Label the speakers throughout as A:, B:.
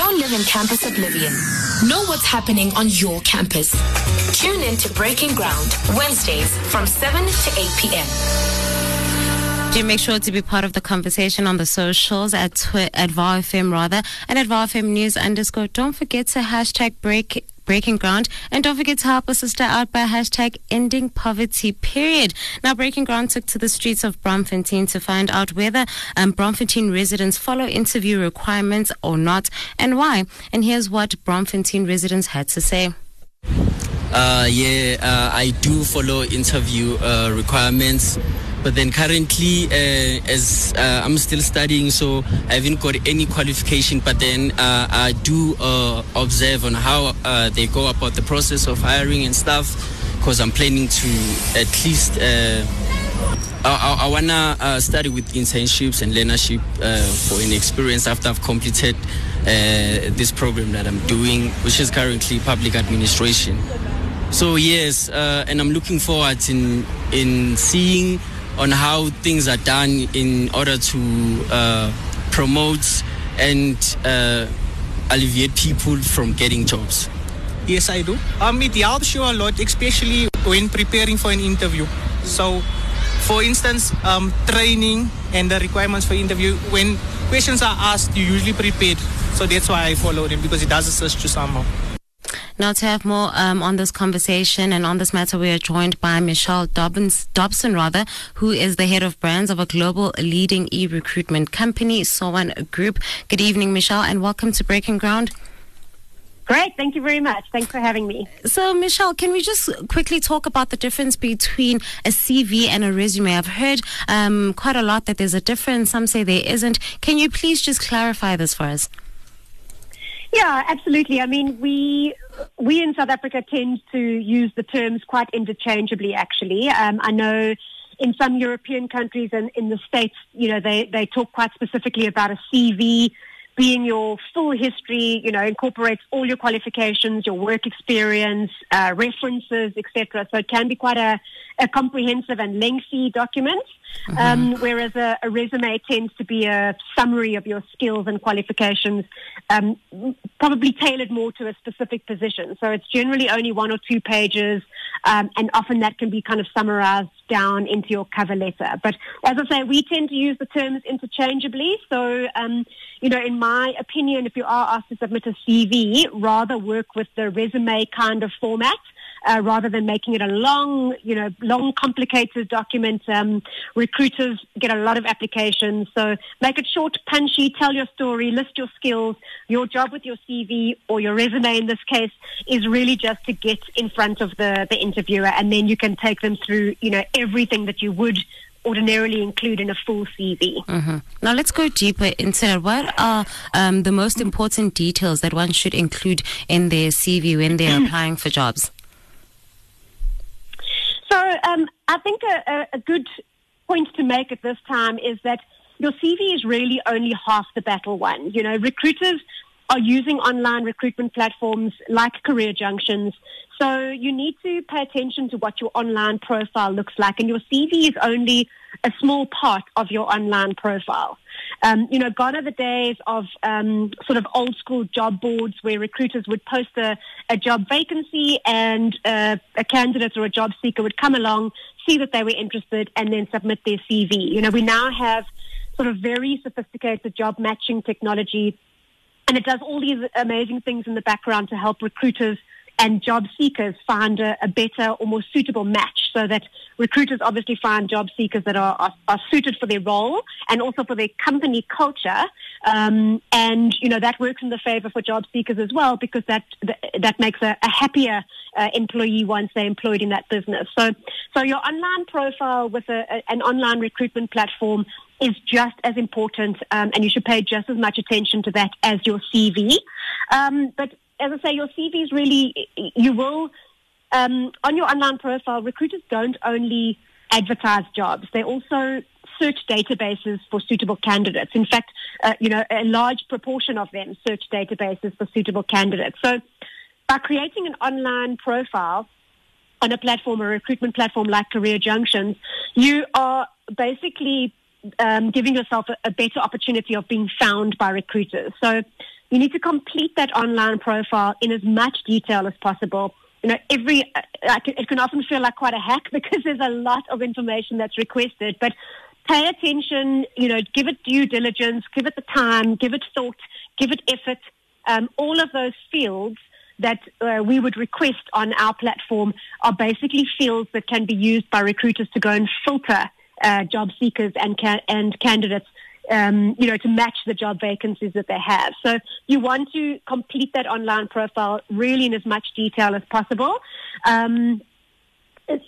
A: Don't live in campus oblivion. Know what's happening on your campus. Tune in to Breaking Ground Wednesdays from 7 to 8 p.m.
B: Do make sure to be part of the conversation on the socials at twi- at VOWFM rather and at VOWFM News underscore. Don't forget to hashtag break Breaking Ground. And don't forget to help a sister out by hashtag ending poverty period. Now, Breaking Ground took to the streets of Braamfontein to find out whether um, Braamfontein residents follow interview requirements or not and why. And here's what Braamfontein residents had to say.
C: Uh, yeah, uh, I do follow interview uh, requirements, but then currently, uh, as uh, I'm still studying, so I haven't got any qualification. But then uh, I do observe on how they go about the process of hiring and stuff, because I'm planning to at least. I, I, wanna study with internships and learnership for an experience after I've completed this program that I'm doing, which is currently public administration. So yes, uh, and I'm looking forward in in seeing on how things are done in order to uh, promote and uh, alleviate people from getting jobs.
D: Yes, I do. Um, it helps you a lot, especially when preparing for an interview. So, for instance, um, training and the requirements for interview. When questions are asked, you usually prepared. So that's why I follow them because it does assist you somehow.
B: Now, to have more um, on this conversation and on this matter, we are joined by Michelle Dobbins, Dobson, rather, who is the head of brands of a global leading e-recruitment company, Saongroup. Good evening, Michelle, and welcome to Breaking Ground.
E: Great, thank you very much. Thanks for having me.
B: So, Michelle, can we just quickly talk about the difference between a CV and a resume? I've heard um, quite a lot that there's a difference. Some say there isn't. Can you please just clarify this for us?
E: Yeah, absolutely. I mean, we we in South Africa tend to use the terms quite interchangeably. Actually, um, I know in some European countries and in the States, you know, they they talk quite specifically about a CV being your full history, you know, incorporates all your qualifications, your work experience, uh, references, etc. So it can be quite a, a comprehensive and lengthy document. Mm-hmm. Um, whereas a, a, resume tends to be a summary of your skills and qualifications, um, probably tailored more to a specific position. So it's generally only one or two pages, um, and often that can be kind of summarized down into your cover letter. But as I say, we tend to use the terms interchangeably. So, um, you know, in my opinion, if you are asked to submit a CV, rather work with the resume kind of format uh, rather than making it a long, you know, long, complicated document. Um, recruiters get a lot of applications, so make it short, punchy, tell your story, list your skills. Your job with your CV or your resume in this case is really just to get in front of the, the interviewer, and then you can take them through, you know, everything that you would ordinarily include in a full CV.
B: Mm-hmm. Now let's go deeper into it. What are um, the most important details that one should include in their CV when they're applying for jobs?
E: So um, I think a, a, good point to make at this time is that your CV is really only half the battle won. You know, recruiters are using online recruitment platforms like Career Junctions. So you need to pay attention to what your online profile looks like, and your CV is only a small part of your online profile. Um, you know, gone are the days of um, sort of old school job boards where recruiters would post a, a job vacancy and uh, a candidate or a job seeker would come along, see that they were interested, and then submit their CV. You know, we now have sort of very sophisticated job matching technology, and it does all these amazing things in the background to help recruiters and job seekers find a, a, better or more suitable match so that recruiters obviously find job seekers that are, are, are suited for their role and also for their company culture. Um, and, you know, that works in the favor for job seekers as well because that, that makes a, a happier uh, employee once they're employed in that business. So, so your online profile with a, an online recruitment platform is just as important, um, and you should pay just as much attention to that as your CV. Um, but as I say, your CV is really, you will, um, on your online profile, recruiters don't only advertise jobs, they also search databases for suitable candidates. In fact, uh, you know, a large proportion of them search databases for suitable candidates. So by creating an online profile, on a platform, a recruitment platform like Career Junctions, you are basically um, giving yourself a, a, better opportunity of being found by recruiters. So you need to complete that online profile in as much detail as possible. You know, every uh, it can often feel like quite a hack because there's a lot of information that's requested, but pay attention. You know, give it due diligence, give it the time, give it thought, give it effort. Um, all of those fields that uh, we would request on our platform are basically fields that can be used by recruiters to go and filter uh, job seekers and ca- and candidates. Um, you know, to match the job vacancies that they have. So you want to complete that online profile really in as much detail as possible. Um,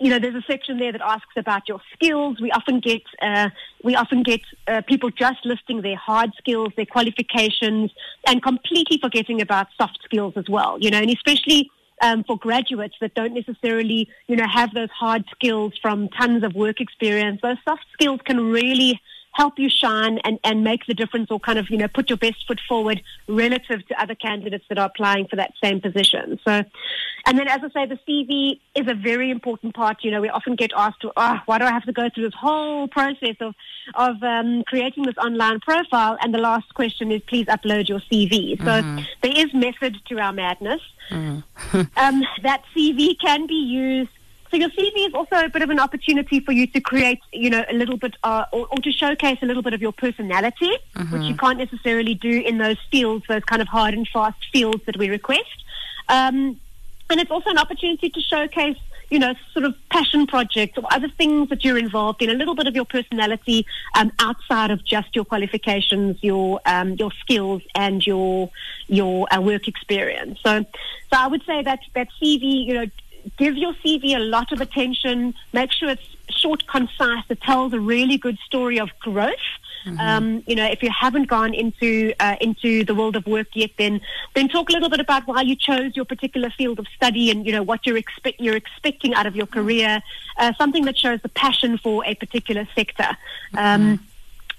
E: you know, there's a section there that asks about your skills. We often get uh, we often get uh, people just listing their hard skills, their qualifications, and completely forgetting about soft skills as well. You know, and especially um, for graduates that don't necessarily, you know, have those hard skills from tons of work experience. Those soft skills can really help you shine and, and make the difference or kind of, you know, put your best foot forward relative to other candidates that are applying for that same position. So, and then as I say, the CV is a very important part. You know, we often get asked, oh, why do I have to go through this whole process of, of um, creating this online profile? And the last question is, please upload your CV. So mm-hmm. there is method to our madness. Mm-hmm. um, that CV can be used so your CV is also a bit of an opportunity for you to create, you know, a little bit, uh, or, or, to showcase a little bit of your personality, mm-hmm. which you can't necessarily do in those fields, those kind of hard and fast fields that we request. Um, and it's also an opportunity to showcase, you know, sort of passion projects or other things that you're involved in, a little bit of your personality um, outside of just your qualifications, your um, your skills, and your your uh, work experience. So, so I would say that that CV, you know, give your CV a lot of attention. Make sure it's short, concise. It tells a really good story of growth. Mm-hmm. Um, you know, if you haven't gone into uh, into the world of work yet, then then talk a little bit about why you chose your particular field of study and you know what you're expect you're expecting out of your career. Uh, something that shows the passion for a particular sector. Um, mm-hmm.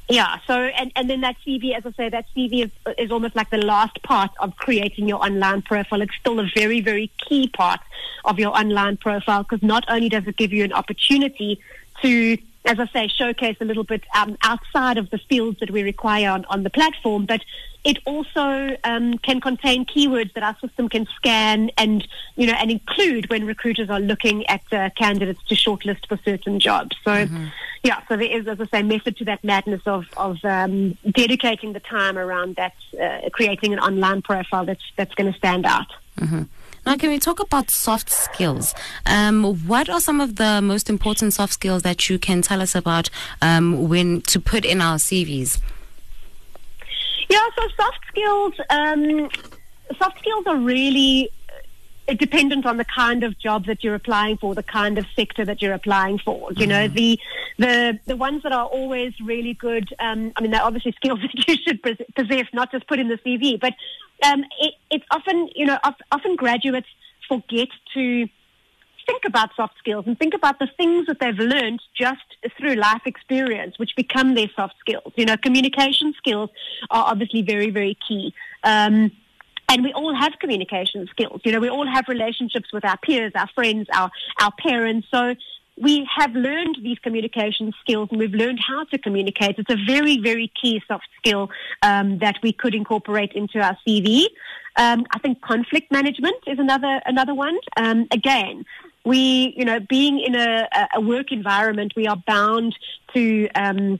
E: Yeah. So, and, and then that CV, as I say, that CV is, is almost like the last part of creating your online profile. It's still a very, very key part of your online profile because not only does it give you an opportunity to as I say, showcase a little bit um, outside of the fields that we require on, on the platform, but it also um, can contain keywords that our system can scan and you know and include when recruiters are looking at uh, candidates to shortlist for certain jobs. So. Mm-hmm yeah, so there is, as I say, method to that madness of, of um, dedicating the time around that, uh, creating an online profile that's, that's going to stand out.
B: Mm-hmm. Now, can we talk about soft skills? Um, what are some of the most important soft skills that you can tell us about um, when to put in our CVs?
E: Yeah, so soft skills, um, soft skills are really dependent on the kind of job that you're applying for, the kind of sector that you're applying for. You mm-hmm. know, the the the ones that are always really good. Um, I mean, they're obviously skills that you should possess, not just put in the CV. But um, it, it's often, you know, often graduates forget to think about soft skills and think about the things that they've learned just through life experience, which become their soft skills. You know, communication skills are obviously very, very key. Um, and we all have communication skills. You know, we all have relationships with our peers, our friends, our, our parents. So we have learned these communication skills and we've learned how to communicate. It's a very, very key soft skill um, that we could incorporate into our CV. Um, I think conflict management is another another one. Um, again, we, you know, being in a, a work environment, we are bound to um,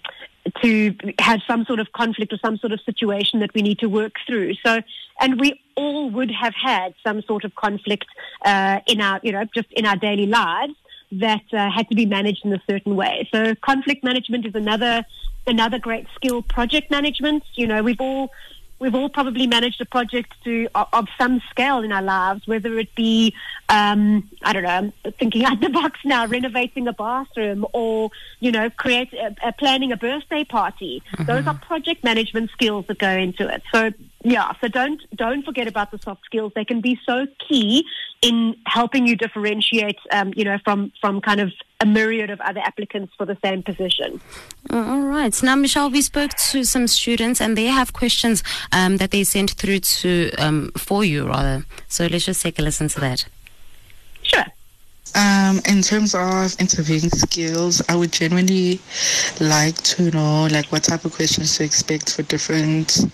E: to have some sort of conflict or some sort of situation that we need to work through. So, and we all would have had some sort of conflict uh, in our, you know, just in our daily lives that uh, had to be managed in a certain way. So, conflict management is another another great skill. Project management, you know, we've all we've all probably managed a project to of some scale in our lives, whether it be um, I don't know, thinking out the box now, renovating a bathroom, or you know, create uh, uh, planning a birthday party. Mm-hmm. Those are project management skills that go into it. So yeah, so don't don't forget about the soft skills. They can be so key in helping you differentiate, um, you know, from from kind of a myriad of other applicants for the same position.
B: All right. Now, Michelle, we spoke to some students, and they have questions um, that they sent through to um, for you, rather. So let's just take a listen to that.
E: Sure.
F: Um, in terms of interviewing skills, I would generally like to know like what type of questions to expect for different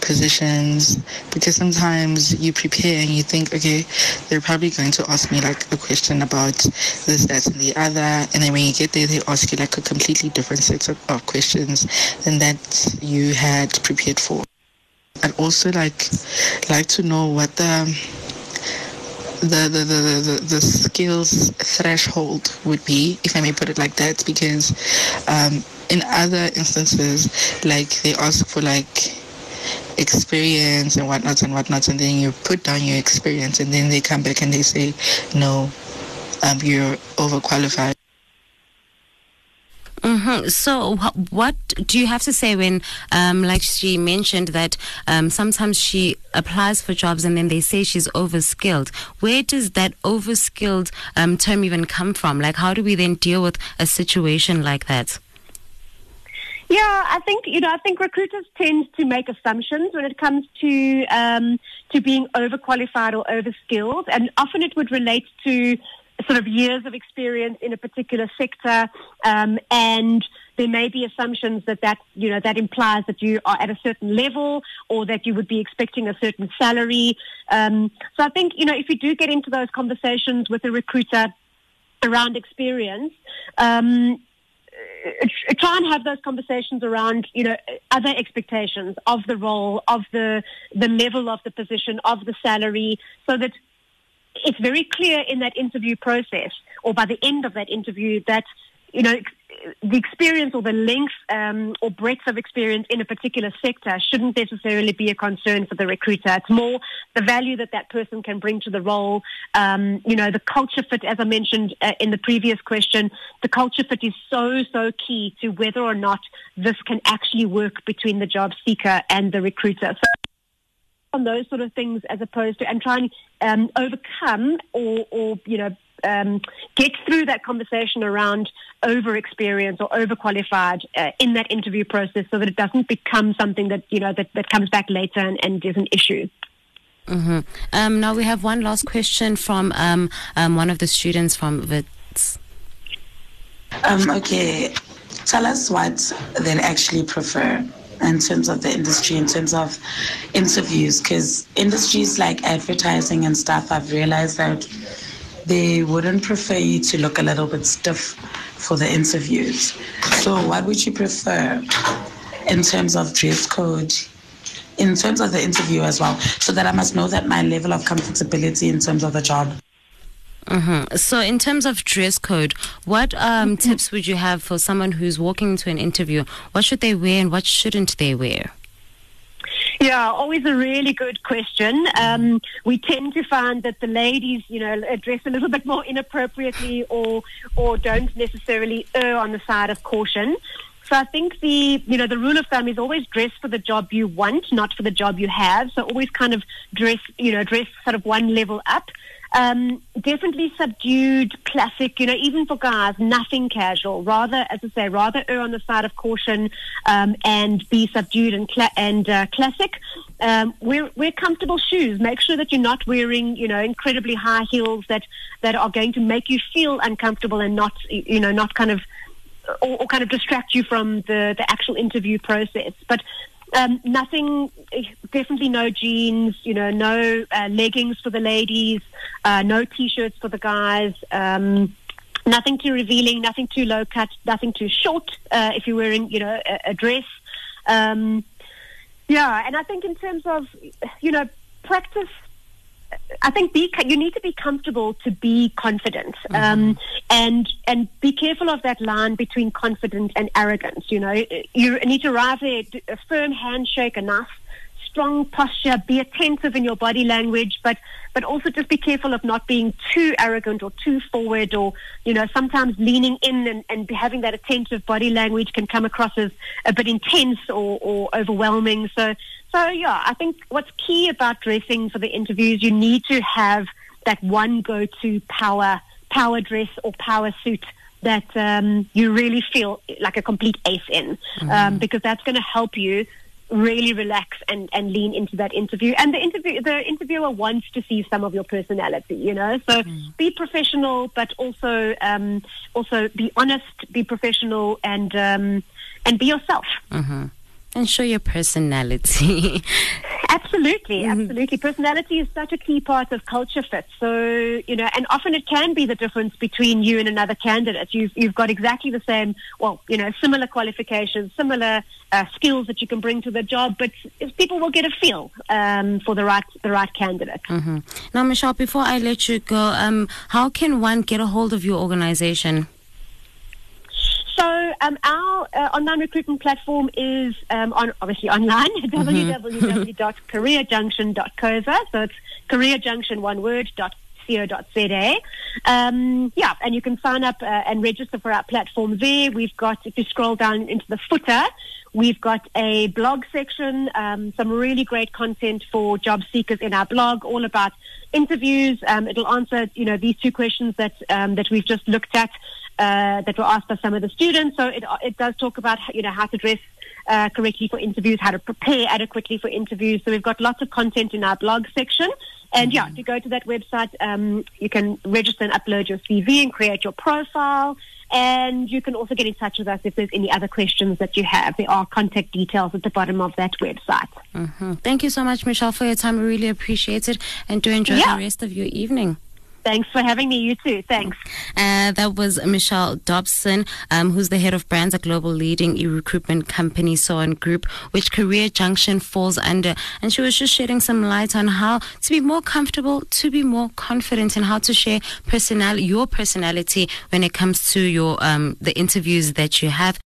F: positions because sometimes you prepare and you think, okay, they're probably going to ask me like a question about this, that, and the other, and then when you get there, they ask you like a completely different set of, questions than that you had prepared for. I'd also like like to know what the the, the, the, the, the skills threshold would be, if I may put it like that, because um, in other instances, like they ask for like experience and whatnot and whatnot, and then you put down your experience, and then they come back and they say, no, um, you're overqualified.
B: Mm-hmm. So, wh- what do you have to say when, um, like she mentioned, that um, sometimes she applies for jobs and then they say she's overskilled? Where does that overskilled um, term even come from? Like, how do we then deal with a situation like that?
E: Yeah, I think you know. I think recruiters tend to make assumptions when it comes to um, to being overqualified or overskilled, and often it would relate to sort of years of experience in a particular sector, um, and there may be assumptions that that you know that implies that you are at a certain level or that you would be expecting a certain salary. Um, so I think you know if you do get into those conversations with a recruiter around experience. Um, try and have those conversations around, you know, other expectations of the role, of the the level of the position, of the salary, so that it's very clear in that interview process or by the end of that interview that, you know, the experience or the length um, or breadth of experience in a particular sector shouldn't necessarily be a concern for the recruiter. It's more the value that that person can bring to the role. Um, you know, the culture fit, as I mentioned uh, in the previous question, the culture fit is so, so key to whether or not this can actually work between the job seeker and the recruiter. So on those sort of things as opposed to and try and um, overcome or, or you know um, get through that conversation around over experience or overqualified uh, in that interview process so that it doesn't become something that you know that, that comes back later and, and is an issue.
B: Mm-hmm. Um, now we have one last question from um, um, one of the students from Wits.
G: Um, okay, tell us what they actually prefer in terms of the industry, in terms of interviews, because industries like advertising and stuff, I've realized that they wouldn't prefer you to look a little bit stiff for the interviews. So, what would you prefer in terms of dress code? In terms of the interview as well, so that I must know that my level of comfortability in terms of the job.
B: Mm-hmm. So, in terms of dress code, what um, tips would you have for someone who's walking into an interview? What should they wear and what shouldn't they wear?
E: Yeah, always a really good question. Um, we tend to find that the ladies, you know, dress a little bit more inappropriately or or don't necessarily err on the side of caution. So I think the you know the rule of thumb is always dress for the job you want, not for the job you have. So always kind of dress you know dress sort of one level up. Um, definitely subdued, classic, you know, even for guys, nothing casual. Rather, as I say, rather err on the side of caution um, and be subdued and, cla- and uh, classic. Um, wear, wear comfortable shoes. Make sure that you're not wearing, you know, incredibly high heels that, that are going to make you feel uncomfortable and not, you know, not kind of or, or, kind of distract you from the, the actual interview process. But um, nothing, definitely no jeans, you know, no uh, leggings for the ladies, uh, no t-shirts for the guys. Um, nothing too revealing, nothing too low cut, nothing too short. Uh, if you're wearing, you know, a, a dress. Um, yeah, and I think in terms of, you know, practice I think be, you need to be comfortable to be confident, mm-hmm. um, and and be careful of that line between confident and arrogance. You know, you need to arrive there a firm handshake, enough strong posture, be attentive in your body language, but but also just be careful of not being too arrogant or too forward, or you know sometimes leaning in and, and having that attentive body language can come across as a bit intense or, or overwhelming. So so yeah, I think what's key about dressing for the interviews, you need to have that one go-to power power dress or power suit that um, you really feel like a complete ace in, mm-hmm. um, because that's going to help you really relax and, and lean into that interview. And the interview the interviewer wants to see some of your personality, you know. So mm. be professional, but also um, also be honest, be professional, and um, and be yourself.
B: Mm-hmm. And show your personality.
E: Absolutely, mm-hmm. absolutely. Personality is such a key part of culture fit. So, you know, and often it can be the difference between you and another candidate. You've, you've got exactly the same, well, you know, similar qualifications, similar uh, skills that you can bring to the job, but people will get a feel um, for the right, the right candidate.
B: Mm-hmm. Now, Michelle, before I let you go, um, how can one get a hold of your organization?
E: So um, our uh, online recruitment platform is um, on obviously online mm-hmm. www.careerjunction.coza. So it's careerjunction one word dot co.za. Um, yeah, and you can sign up uh, and register for our platform there. We've got, if you scroll down into the footer, we've got a blog section, um, some really great content for job seekers in our blog, all about interviews. Um, it'll answer, you know, these two questions that um, that we've just looked at uh, that were asked by some of the students. So it, it does talk about, you know, how to dress uh, correctly for interviews, how to prepare adequately for interviews. So we've got lots of content in our blog section. And yeah, if you go to that website, um, you can register and upload your CV and create your profile. And you can also get in touch with us if there's any other questions that you have. There are contact details at the bottom of that website.
B: Mm-hmm. Thank you so much, Michelle, for your time. We really appreciate it. And do enjoy yeah. the rest of your evening.
E: Thanks for having me. You too. Thanks. Uh,
B: that was Michelle Dobson, um, who's the head of brands at global leading e-recruitment company Saongroup, which Career Junction falls under. And she was just shedding some light on how to be more comfortable, to be more confident, and how to share personal your personality when it comes to your um, the interviews that you have.